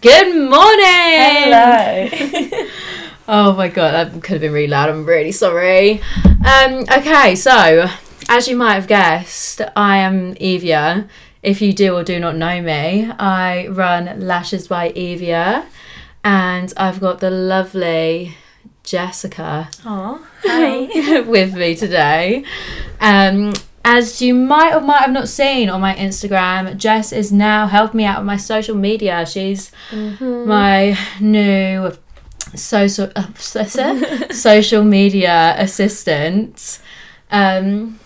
Good morning. Hello. Oh my god, that could have been really loud. I'm really sorry. Um, okay, so as you might have guessed, I am Evia. If you do or do not know me, I run Lashes by Evia, and I've got the lovely Jessica Aw, hi. with me today. Um, as you might or might have not seen on my Instagram, Jess is now helping me out with my social media. She's my new social uh, social media assistant. Um,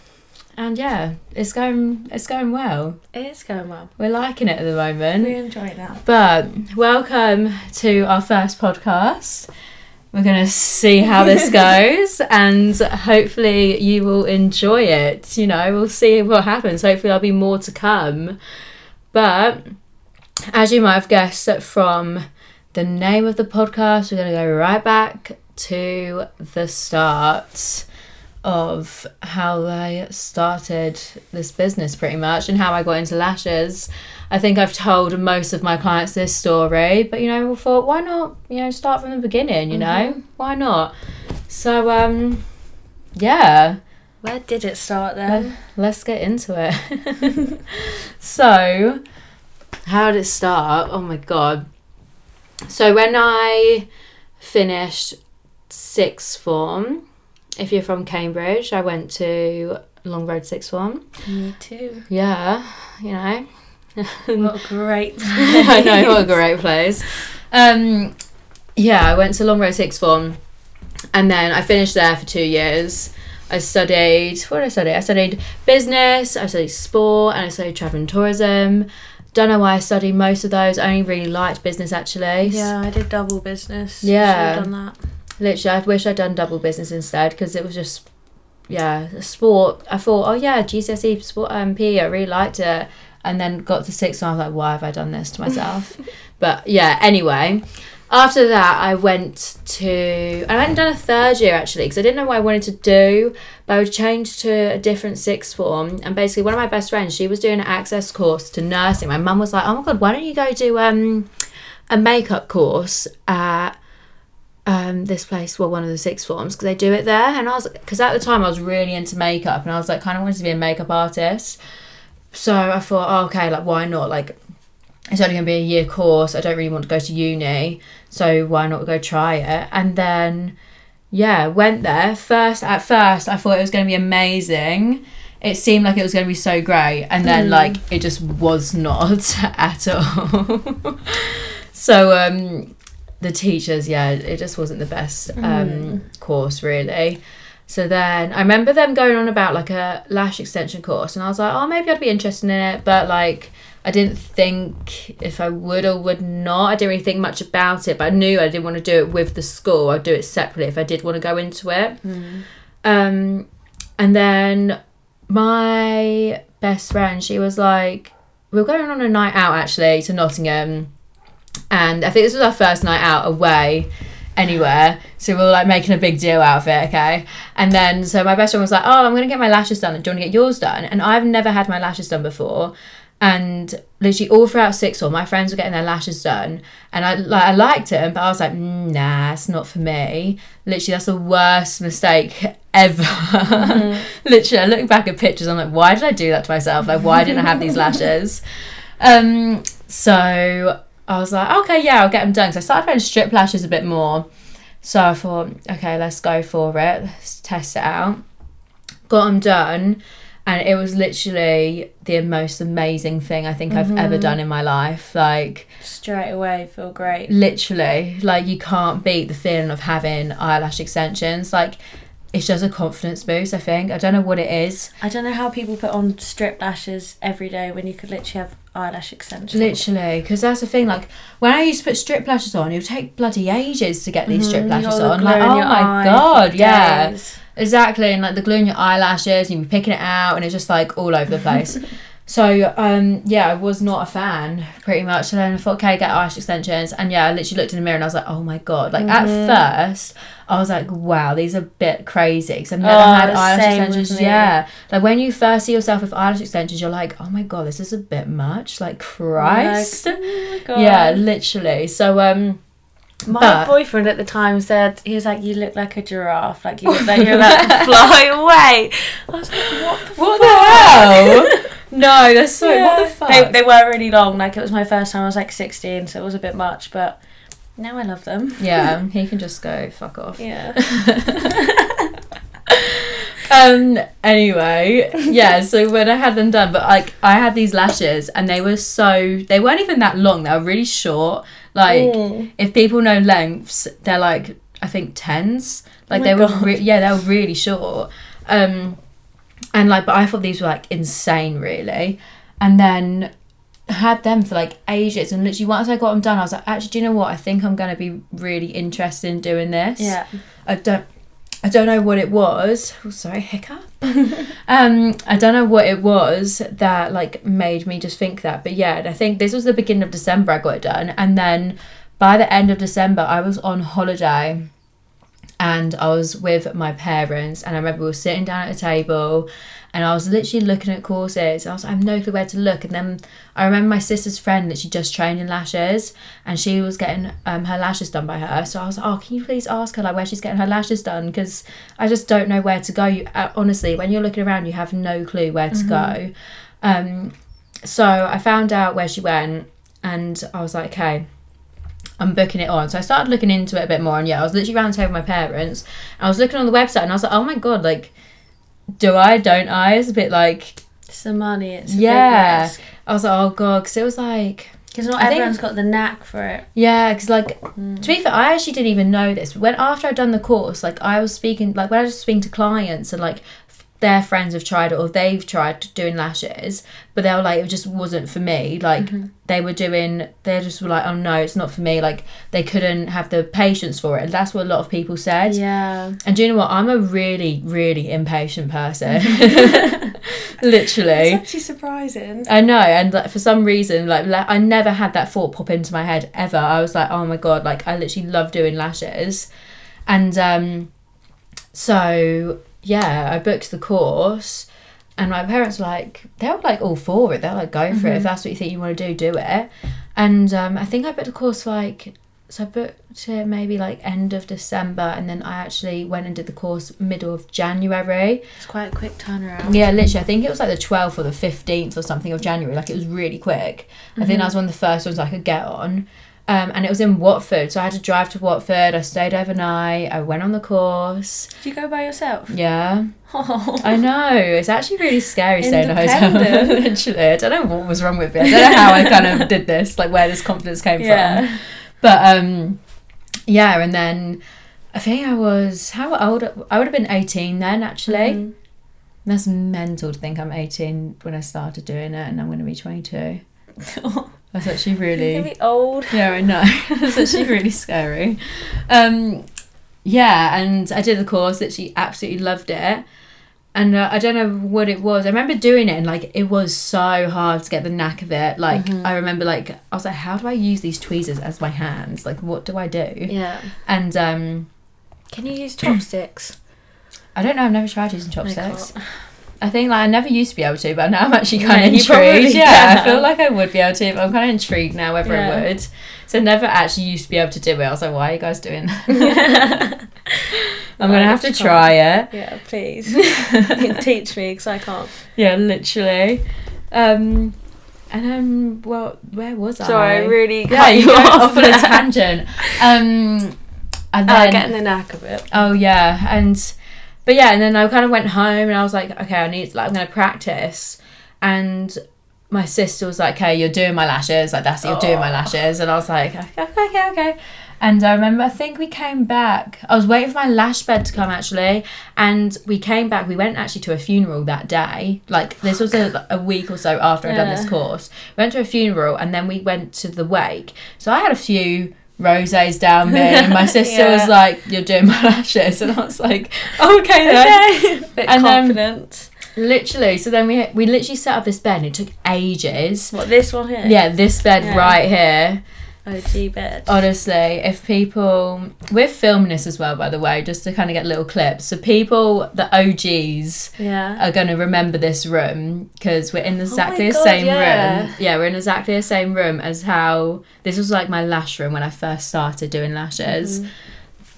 and yeah, it's going it's going well. It is going well. We're liking it at the moment. We enjoy that. But welcome to our first podcast. We're going to see how this goes and hopefully you will enjoy it. You know, we'll see what happens. Hopefully, there'll be more to come. But as you might have guessed from the name of the podcast, we're going to go right back to the start of how I started this business pretty much and how I got into lashes. I think I've told most of my clients this story, but you know, we thought why not, you know, start from the beginning, you know? Why not? So um yeah, Where did it start then? let's get into it. so, how did it start? Oh my god. So when I finished sixth form, if you're from Cambridge, I went to Long Road sixth form. Me too. Yeah, you know. What a great I know, what a great place. Um, yeah, I went to Long Road Sixth Form and then I finished there for two years. I studied, what did I study? I studied business, I studied sport, and I studied travel and tourism. Don't know why I studied most of those. I only really liked business actually. Yeah, I did double business. Yeah. Should have done that. Literally, I wish I'd done double business instead because it was just, yeah, sport. I thought, oh yeah, GCSE sport MP, I really liked it. And then got to sixth and I was like, why have I done this to myself? but yeah, anyway, after that, I went to, I hadn't done a third year actually because I didn't know what I wanted to do, but I was changed to a different sixth form. And basically, one of my best friends, she was doing an access course to nursing. My mum was like, oh my God, why don't you go do um, a makeup course at um, this place, well, one of the six forms, because they do it there. And I was, because at the time I was really into makeup and I was like, kind of wanted to be a makeup artist. So I thought, oh, okay, like, why not? Like, it's only going to be a year course. I don't really want to go to uni. So why not go try it? And then, yeah, went there. First, at first, I thought it was going to be amazing. It seemed like it was going to be so great. And then, like, it just was not at all. so, um, the teachers, yeah, it just wasn't the best um, course, really. So then I remember them going on about like a lash extension course, and I was like, oh, maybe I'd be interested in it, but like I didn't think if I would or would not. I didn't really think much about it, but I knew I didn't want to do it with the school. I'd do it separately if I did want to go into it. Um, and then my best friend, she was like, we're going on a night out actually to Nottingham, and I think this was our first night out away anywhere. So we were like making a big deal out of it, okay? And then so my best friend was like, Oh, I'm gonna get my lashes done. Do you wanna get yours done? And I've never had my lashes done before. And literally all throughout sixth form, my friends were getting their lashes done, and I like I liked them, but I was like, mm, nah, it's not for me. Literally, that's the worst mistake ever. literally, I look back at pictures, I'm like, why did I do that to myself? Like, why didn't I have these lashes? Um, so I was like, okay, yeah, I'll get them done. So I started wearing strip lashes a bit more. So I thought, okay, let's go for it. Let's test it out. Got them done, and it was literally the most amazing thing I think I've ever mm-hmm. done in my life. Like, Straight away, feel great. literally, like you can't beat the feeling of having eyelash extensions. Like, it's just a confidence boost. I think I don't know what it is. I don't know how people put on strip lashes every day when you could literally have eyelash extensions. Literally, because that's the thing. Like when I used to put strip lashes on, it would take bloody ages to get these strip Mhm, you lashes on. Like, oh your my god, yeah, days. exactly. And like the glue in your eyelashes, and you'd be picking it out, and it's just like all over the place. so um yeah, I was not a fan pretty much. And then I thought, okay, get eyelash extensions. And yeah, I literally looked in the mirror and I was like, oh my god. Like Mm-hmm. at first, I was like, wow, these are a bit crazy because I've never Oh, had eyelash extensions. Yeah, like when you first see yourself with eyelash extensions, you're like, oh my god, this is a bit much. Like Christ. Like, oh yeah, literally. So um. My But- boyfriend at the time said he was like, "You look like a giraffe. Like you look like you're about to fly away." I was like, "What the What fuck?" the hell? no, they're so. What the fuck? They, they were really long. Like it was my first time. I was like 16, so it was a bit much. But now I love them. yeah, he can just go fuck off. Yeah. um. Anyway, yeah. So when I had them done, but like I had these lashes, and they were so they weren't even that long. They were really short. Like Mm. if people know lengths, they're like I think tens. Like Oh they my were, re- yeah, they were really short. Um, and like, but I thought these were like insane, really. And then had them for like ages, and literally once I got them done, I was like, actually, do you know what? I think I'm gonna be really interested in doing this. Yeah. I don't. I don't know what it was. Oh, sorry, hiccup. um, I don't know what it was that like made me just think that. But yeah, I think this was the beginning of December. I got it done, and then by the end of December, I was on holiday, and I was with my parents, and I remember we were sitting down at a table. And I was literally looking at courses. I was like, I have no clue where to look. And then I remember my sister's friend that she just trained in lashes, and she was getting um, her lashes done by her. So I was like, oh, can you please ask her like where she's getting her lashes done? Because I just don't know where to go. You uh, honestly, when you're looking around, you have no clue where to go. Um, so I found out where she went, and I was like, okay. I'm booking it on. So I started looking into it a bit more, and yeah, I was literally around table with my parents. I was looking on the website, and I was like, oh my god, like, do I? Don't I? It's a bit like, some money. It's a Yeah. I was like, oh god, because it was like, Because not I think- everyone's got the knack for it. yeah, because like hmm. to be fair, I actually didn't even know this. When after I'd done the course, like I was speaking, like when I was speaking to clients and like their friends have tried it or they've tried doing lashes, but they were like it just wasn't for me. Like they were doing, they just were like, oh no, it's not for me. Like they couldn't have the patience for it. And that's what a lot of people said. Yeah. And do you know what? I'm a really, really impatient person. Literally. It's actually surprising. I know, and like, for some reason, like I never had that thought pop into my head ever. I was like, oh my god, like I literally love doing lashes, and um, so yeah, I booked the course, and my parents were like, they were like all for it. They're like, go for it if that's what you think you want to do, do it. And um, I think I booked the course like. So I booked it maybe like end of December, and then I actually went and did the course middle of January. It's quite a quick turnaround. Yeah, literally. I think it was like the 12th or the 15th or something of January. Like it was really quick. I think that was one of the first ones I could get on. Um, and it was in Watford. So I had to drive to Watford. I stayed overnight. I went on the course. Did you go by yourself? Yeah. Oh. I know. It's actually really scary staying in a hotel. Literally. I don't know what was wrong with me. I don't know how I kind of did this, like where this confidence came from. Yeah. But um, yeah, and then I think I was how old? I would have been eighteen then. Actually, Mhm. that's mental to think I'm eighteen when I started doing it, and I'm going to be twenty two. That's actually You're really be old. yeah, I know. That's actually really scary. Um, yeah, and I did the course. Literally, absolutely loved it. And uh, I don't know what it was. I remember doing it, and like it was so hard to get the knack of it. Like I remember, like I was like, "How do I use these tweezers as my hands? Like, what do I do?" Yeah. And um, Can you use chopsticks? I don't know. I've never tried using chopsticks. I think like I never used to be able to, but now I'm actually Yeah, kind of you probably intrigued. Yeah. I feel like I would be able to, but I'm kind of intrigued now whether Yeah. I would. So I never actually used to be able to do it. I was like, why are you guys doing that? I'm gonna have to try it. Yeah, please. teach me because I can't. Yeah, literally. Um, and um, well, where was I? Sorry, I really yeah, cut you you off off on a tangent. Um, and Oh, then getting the knack of it. Oh yeah, and but yeah, and then I kind of went home and I was like, okay, I need like I'm gonna practice, and my sister was like, okay, you're doing my lashes, like that's it, you're doing my Oh. lashes, and I was like, okay, okay, okay. And I remember, I think we came back. I was waiting for my lash bed to come actually, and we came back. We went actually to a funeral that day. Like this was a, a week or so after I'd done this course. We went to a funeral, and then we went to the wake. So I had a few roses down me, and my sister was like, "You're doing my lashes," and I was like, oh, "Okay then." Okay. Bit And, um, confident. literally. So then we we literally set up this bed. and It took ages. What this one here? Yeah, this bed Yeah. right here. OG bed. Honestly, if people we're filming this as well, by the way, just to kind of get little clips. So people, the OGs, yeah. are going to remember this room because we're in exactly the God, same yeah. room. Yeah, we're in exactly the same room as how this was like my lash room when I first started doing lashes. Mm-hmm.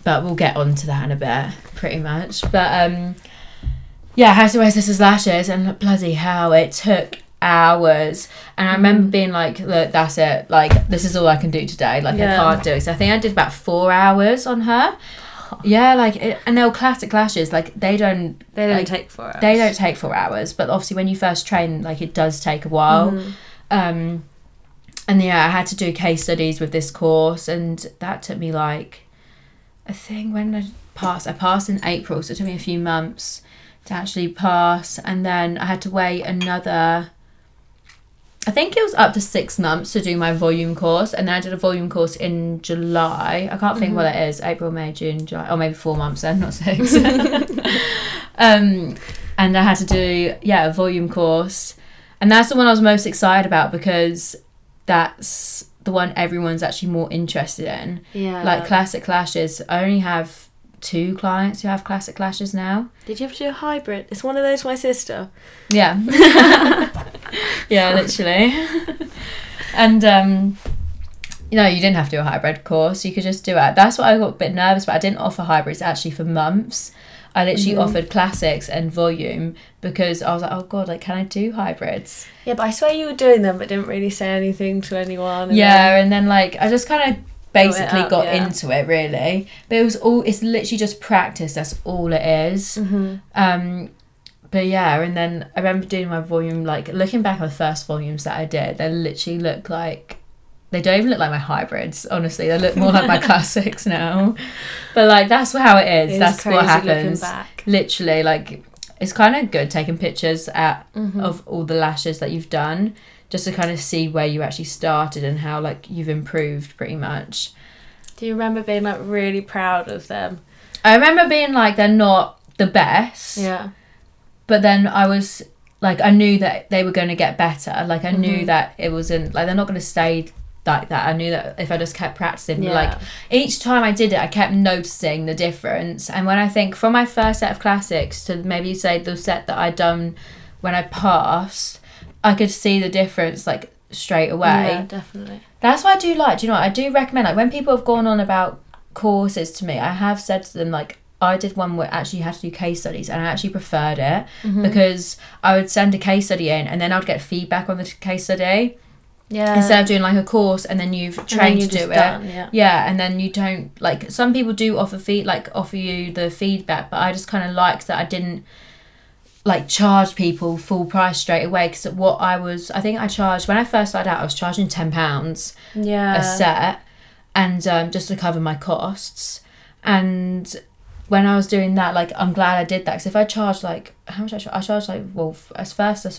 But we'll get onto that in a bit, pretty much. But um, yeah, how to wear this as lashes, and bloody hell, it took hours. And I remember being like, look, that's it. Like, this is all I can do today. Like, Yeah. I can't do it. So I think I did about four hours on her. Yeah, like, it, and they were classic lashes. Like, they don't They don't like, take four hours. they don't take four hours, but obviously when you first train, like it does take a while. Mhm. Um, and yeah, I had to do case studies with this course, and that took me like, I think when I passed, I passed in April, so it took me a few months to actually pass, and then I had to wait another. I think it was up to six months to do my volume course, and then I did a volume course in July. I can't think what it is April, May, June, July, or maybe four months then, not six. um, and I had to do, yeah, a volume course. And that's the one I was most excited about because that's the one everyone's actually more interested in. Yeah. Like classic lashes, I only have two clients who have classic lashes now. Did you have to do a hybrid? It's one of those. My sister. Yeah. yeah, literally. and um you know, you didn't have to do a hybrid course. You could just do it. That's what I got a bit nervous about. I didn't offer hybrids actually for months. I literally Mhm. offered classics and volume because I was like, oh god, like can I do hybrids? Yeah, but I swear you were doing them, but didn't really say anything to anyone. and yeah, and then like I just kind of basically up, got yeah. into it really. But it was all it's literally just practice. That's all it is. Then... Mhm. Um, but yeah, and then I remember doing my volume, like looking back on the first volumes that I did, they literally look like they don't even look like my hybrids. Honestly, they look more like my classics now. But like that's how it is. It that's what looking happens. back. Literally, like it's kind of good taking pictures at Mhm. of all the lashes that you've done, just to kind of see where you actually started and how like you've improved pretty much. Do you remember being like really proud of them? I remember being like they're not the best. Yeah. But then I was like I knew that they were going to get better. Like I knew Mhm. that it wasn't like they're not going to stay like that. I knew that if I just kept practicing, Yeah. like each time I did it, I kept noticing the difference. And when I think from my first set of classics to maybe you say the set that I'd done when I passed, I could see the difference like straight away Yeah, definitely. that's what I do like. Do you know what? I do recommend like when people have gone on about courses to me, I have said to them like I did one where actually you had to do case studies and I actually preferred it Mm-hmm. because I would send a case study in and then I'd get feedback on the case study Yeah. instead of doing like a course and then you've then trained you're to do it. done, Yeah. Yeah, and then you don't like some people do offer feed like offer you the feedback, but I just kind of liked that I didn't like charge people full price straight away because what I was I think I charged when I first started out I was charging ten pounds Yeah. a set and um, just to cover my costs and when I was doing that like I'm glad I did that because if I charged like how much I charged, I charged like well f- as first I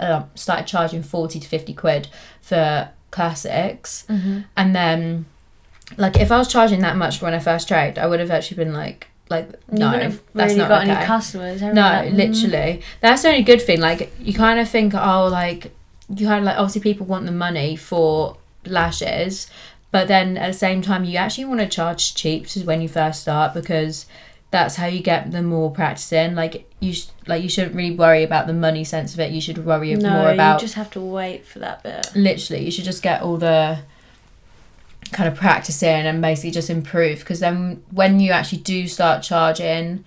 uh, started charging 40 to 50 quid for classics Mhm. and then like if I was charging that much for when I first tried I would have actually been like like You no wouldn't that's really not got okay any customers. No, like, mm. literally. That's the only good thing. Like you kind of think, oh, like you kind of like obviously people want the money for lashes, but then at the same time you actually want to charge cheap when you first start because that's how you get the more practice in. Like you sh- like you shouldn't really worry about the money sense of it. You should worry No, more about you just have to wait for that bit. literally you should just get all the kind of practice in and basically just improve because then when you actually do start charging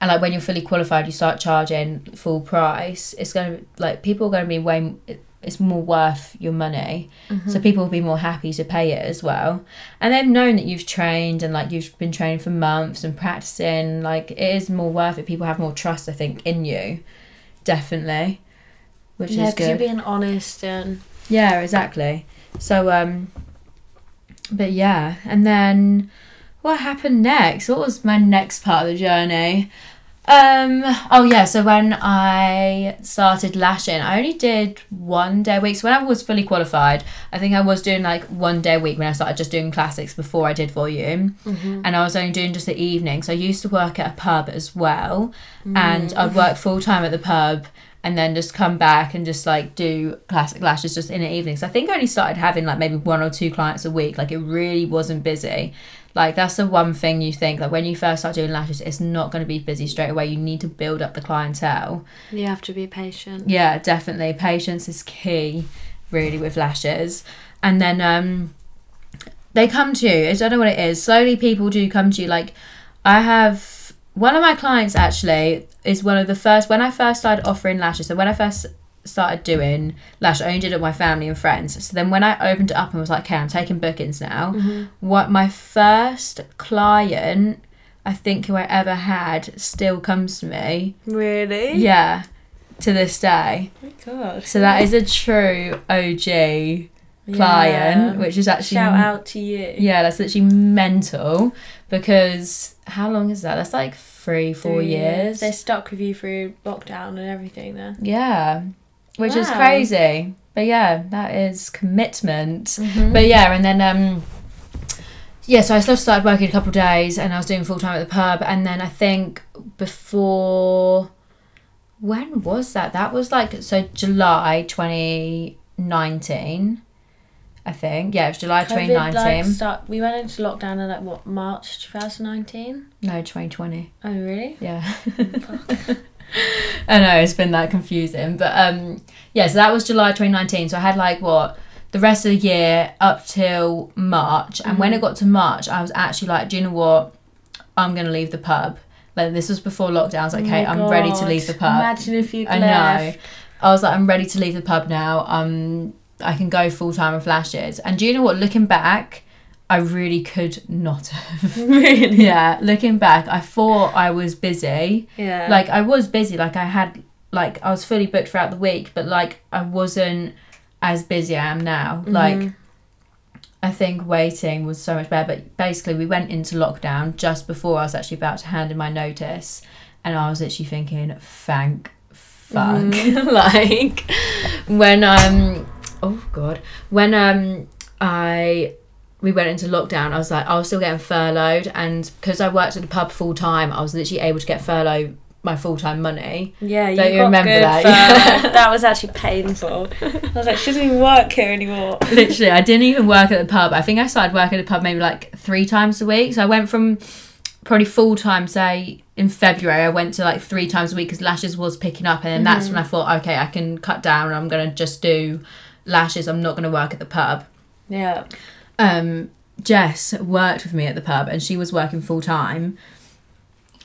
and like when you're fully qualified you start charging full price it's going to like people are going to be way it's more worth your money. So people will be more happy to pay it as well. And they've known that you've trained and like you've been training for months and practicing like it is more worth it. People have more trust i think in you. Definitely. Which yeah, is because you're good. being honest and yeah, exactly. So um but yeah, and then what happened next? What was my next part of the journey? Um. Oh yeah. So when I started lashing, I only did one day a week. So when I was fully qualified, I think I was doing like one day a week when I started just doing classics before I did volume, Mm-hmm. and I was only doing just the evening. So I used to work at a pub as well, and I'd work full time at the pub. And then just come back and just like do classic lashes just in the evenings. I think I only started having like maybe one or two clients a week. Like it really wasn't busy. Like that's the one thing you think like when you first start doing lashes, it's not going to be busy straight away. You need to build up the clientele. You have to be patient. Yeah, definitely. Patience is key, really, with lashes. And then um, they come to you. I don't know what it is. Slowly, people do come to you. Like I have one of my clients actually is one of the first when I first started offering lashes. So when I first started doing lash, I only did it with my family and friends. So then when I opened it up and was like, okay, I'm taking bookings now. Mm-hmm. What my first client, I think who I ever had, still comes to me. Really? Yeah, to this day. Oh my god. So that is a true OG client, which is actually Shout out to you. yeah, that's literally mental because how long is that? That's like three, four Three years. They stuck with you through lockdown and everything then. Yeah, which is crazy. But yeah, that is commitment. Mm-hmm. But yeah, and then um, yeah, so I still started working a couple of days, and I was doing full time at the pub, and then I think before when was that? That was like so July twenty nineteen. I think yeah, it was July twenty COVID, nineteen. like, start, we went into lockdown in like what March 2019. no, twenty twenty. Oh really? Yeah. I know it's been that confusing, but um, yeah. So that was July 2019. So I had like what the rest of the year up till March, and when it got to March, I was actually like, do you know what? I'm gonna leave the pub. Like this was before lockdown. I was like, Oh okay, my I'm ready to leave the pub. Imagine if you'd I left. know. I was like, I'm ready to leave the pub now. Um, I can go full time with lashes. And do you know what? Looking back, I really could not have. really? yeah, looking back, I thought I was busy Yeah. like I was busy like I had like I was fully booked throughout the week but like I wasn't as busy I am now like I think waiting was so much better but basically we went into lockdown just before I was actually about to hand in my notice and I was literally thinking thank fuck like when um oh god when um I we went into lockdown, I was like, I was still getting furloughed, and because I worked at the pub full time, I was literally able to get furlough my full time money. yeah, you Don't you remember that? furlough. that was actually painful. I was like, she doesn't even work here anymore. literally, I didn't even work at the pub. I think I started working at the pub maybe like three times a week. So I went from probably full time, say in February, I went to like three times a week because lashes was picking up, and then that's when mm-hmm. I thought, okay, I can cut down. I'm gonna just do lashes. I'm not gonna work at the pub. Yeah. Um, Jess worked with me at the pub and she was working full time.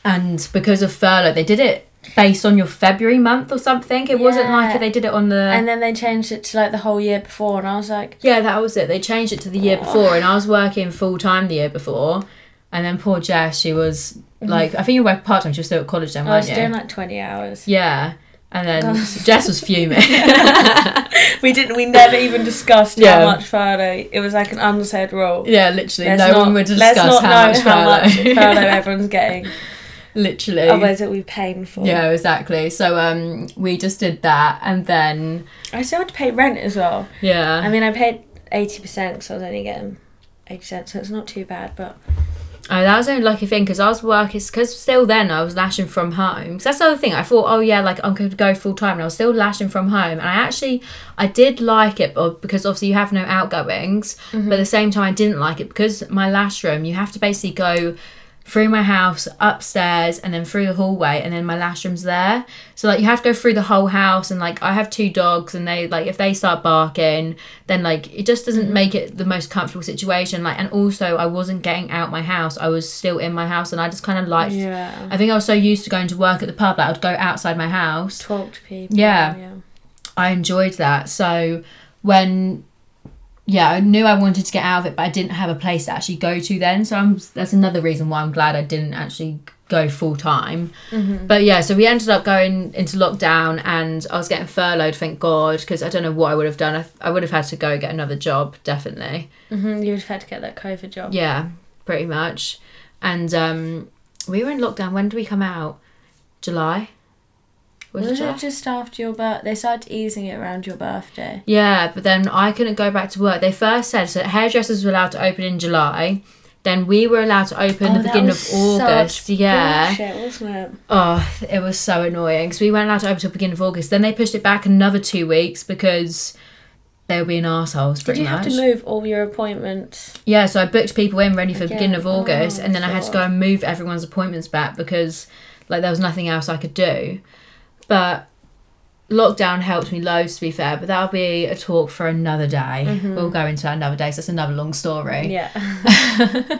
And because of furlough, they did it based on your February month or something. It wasn't like they did it on the. And then they changed it to like the whole year before, and I was like, yeah, that was it. They changed it to the year before, and I was working full time the year before. And then poor Jess, she was like, I think you working part time. She was still at college then, Mm-hmm. I was you? doing like 20 hours. yeah. And then Jess was fuming. We didn't. We never even discussed Yeah. how much furlough. It was like an unsaid rule. yeah, literally, Let's no not- one would discuss how much how much furlough. everyone's getting. literally. Otherwise, it would be painful. Yeah, exactly. So um, we just did that, and then I still had to pay rent as well. yeah, I mean, I paid 80% so I was only getting 80%, so it's not too bad. But Oh, that was the only lucky thing because I was working because still then I was lashing from home. 'Cause that's the other thing. I thought, oh yeah, like I'm going to go full time, and I was still lashing from home. And I actually, I did like it, but because obviously you have no outgoings. But mm-hmm. at the same time, I didn't like it because my lash room, you have to basically go through my house, upstairs, and then through the hallway, and then my lash room's there. So like you have to go through the whole house, and like I have two dogs, and they like if they start barking, then like it just doesn't mm-hmm. make it the most comfortable situation. Like and also I wasn't getting out my house; I was still in my house, and I just kind of liked. yeah, I think I was so used to going to work at the pub that I would go outside my house. talk to people. Yeah. yeah. I enjoyed that. So when yeah, I knew I wanted to get out of it, but I didn't have a place to actually go to then. So I'm, that's another reason why I'm glad I didn't actually go full time. But yeah, so we ended up going into lockdown, and I was getting furloughed, thank God, because I don't know what I would have done. I, I would have had to go get another job, definitely. hmm You would have had to get that COVID job. Yeah, pretty much. And um, we were in lockdown. When did we come out? July. Was, Was it just after your birth? They started easing it around your birthday. Yeah, but then I couldn't go back to work. They first said so hairdressers were allowed to open in July. Then we were allowed to open Oh, the beginning of August. Yeah. Bullshit, wasn't it? Oh, it was so annoying because we weren't allowed to open till beginning of August. Then they pushed it back another two weeks because they were being assholes Did you much. have to move all your appointments? Yeah, so I booked people in ready for the Again? beginning of oh, August, Oh, and then I had to go and move everyone's appointments back because like there was nothing else I could do. But lockdown helped me loads, to be fair. But that'll be a talk for another day. We'll go into that another day. So it's another long story. Yeah.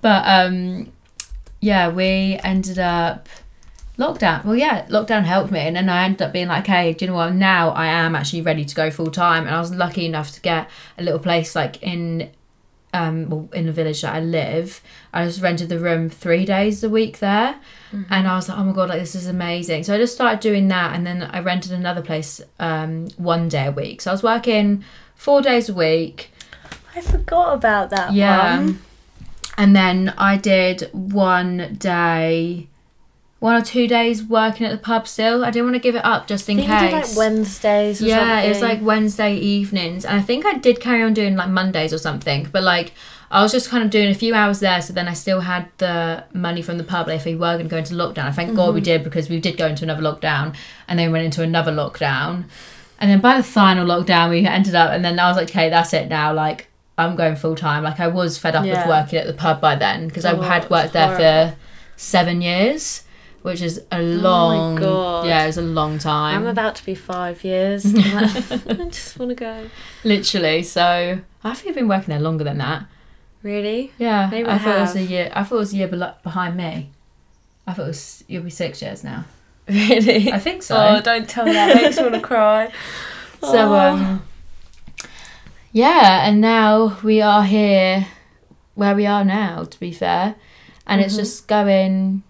But um, yeah, we ended up lockdown. Well, yeah, lockdown helped me, and then I ended up being like, okay, do you know what? Now I am actually ready to go full time, and I was lucky enough to get a little place like in. Um, well, in the village that I live, I just rented the room three days a week there, and I was like, oh my god, like this is amazing. So I just started doing that, and then I rented another place um, one day a week. So I was working four days a week, I forgot about that yeah. one. And then I did one day, one or two days working at the pub still. I didn't want to give it up just in I think you did case. like Wednesdays or yeah, it was like Wednesday evenings. And I think I did carry on doing like Mondays or something. But like, I was just kind of doing a few hours there. So then I still had the money from the pub if we were going to go into lockdown. I thank God Mm-hmm. we did because we did go into another lockdown and then we went into another lockdown. And then by the final lockdown, we ended up, and then I was like, okay, that's it now. Like, I'm going full time. Like, I was fed up Yeah. with working at the pub by then because I Oh, had worked there for seven years, which is a long, Oh God. yeah, it's a long time. I'm about to be five years. Like, I just want to go. Literally. So I think I've been working there longer than that. Really? Yeah, Maybe I I thought it was a year. I thought it was a year behind me. I thought it was you'll be six years now. Really? I think so. Oh, don't tell me that. Makes me want to cry. So Oh. um yeah, and now we are here where we are now, to be fair. And it's Mhm. just going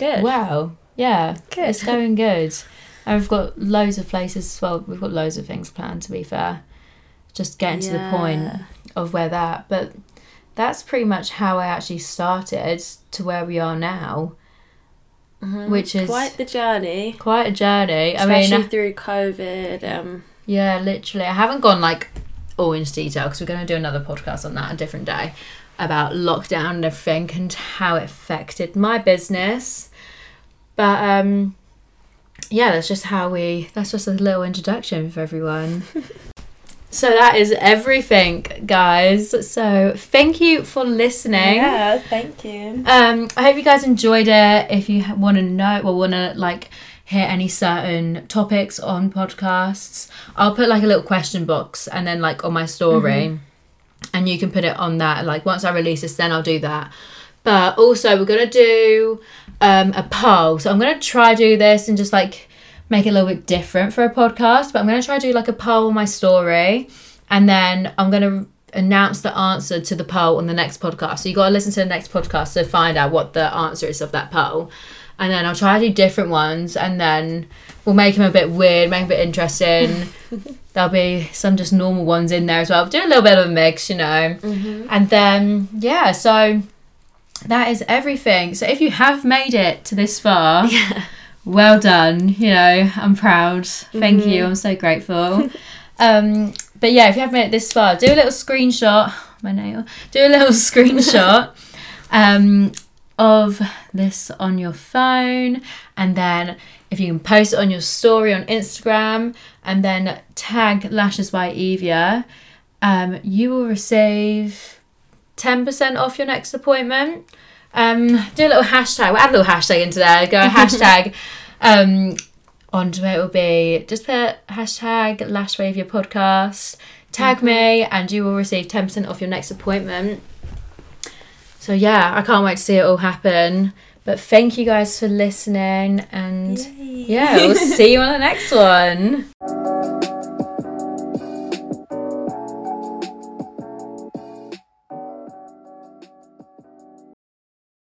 Good. well. Yeah. Good. It's going good. And we've got loads of places well, we've got loads of things planned to be fair. Just getting to the point of where that but that's pretty much how I actually started to where we are now. Mhm. Which is quite the journey. Quite a journey. I mean, through COVID. Um, Yeah, literally. I haven't gone like all into detail because we're going to do another podcast on that a different day about lockdown and everything and how it affected my business. But um yeah, that's just how we that's just a little introduction for everyone. so that is everything, guys. So thank you for listening. yeah, thank you. Um, I hope you guys enjoyed it. If you want to know or want to like hear any certain topics on podcasts, I'll put like a little question box and then like on my story, and you can put it on that. Like once I release this, then I'll do that. But also, we're gonna do um, a poll. So I'm gonna try do this and just like make it a little bit different for a podcast. But I'm gonna try do like a poll on my story, and then I'm gonna announce the answer to the poll on the next podcast. So you gotta listen to the next podcast to find out what the answer is of that poll. And then I'll try to do different ones, and then we'll make them a bit weird, make them a bit interesting. There'll be some just normal ones in there as well. Do a little bit of a mix, you know. And then yeah, so that is everything. So if you have made it to this far, well done. You know, I'm proud. Thank you. I'm so grateful. um, but yeah, if you have made it this far, do a little screenshot. My nail. Do a little screenshot. Um, of this on your phone and then if you can post it on your story on Instagram and then tag Lashes by Evia, um, you will receive 10% off your next appointment. Um, do a little hashtag, we'll add a little hashtag into there, go hashtag um, onto it will be just put hashtag Lash by Your podcast, tag me, and you will receive 10% off your next appointment. So yeah, I can't wait to see it all happen. But thank you guys for listening and Yay. yeah, we'll see you on the next one.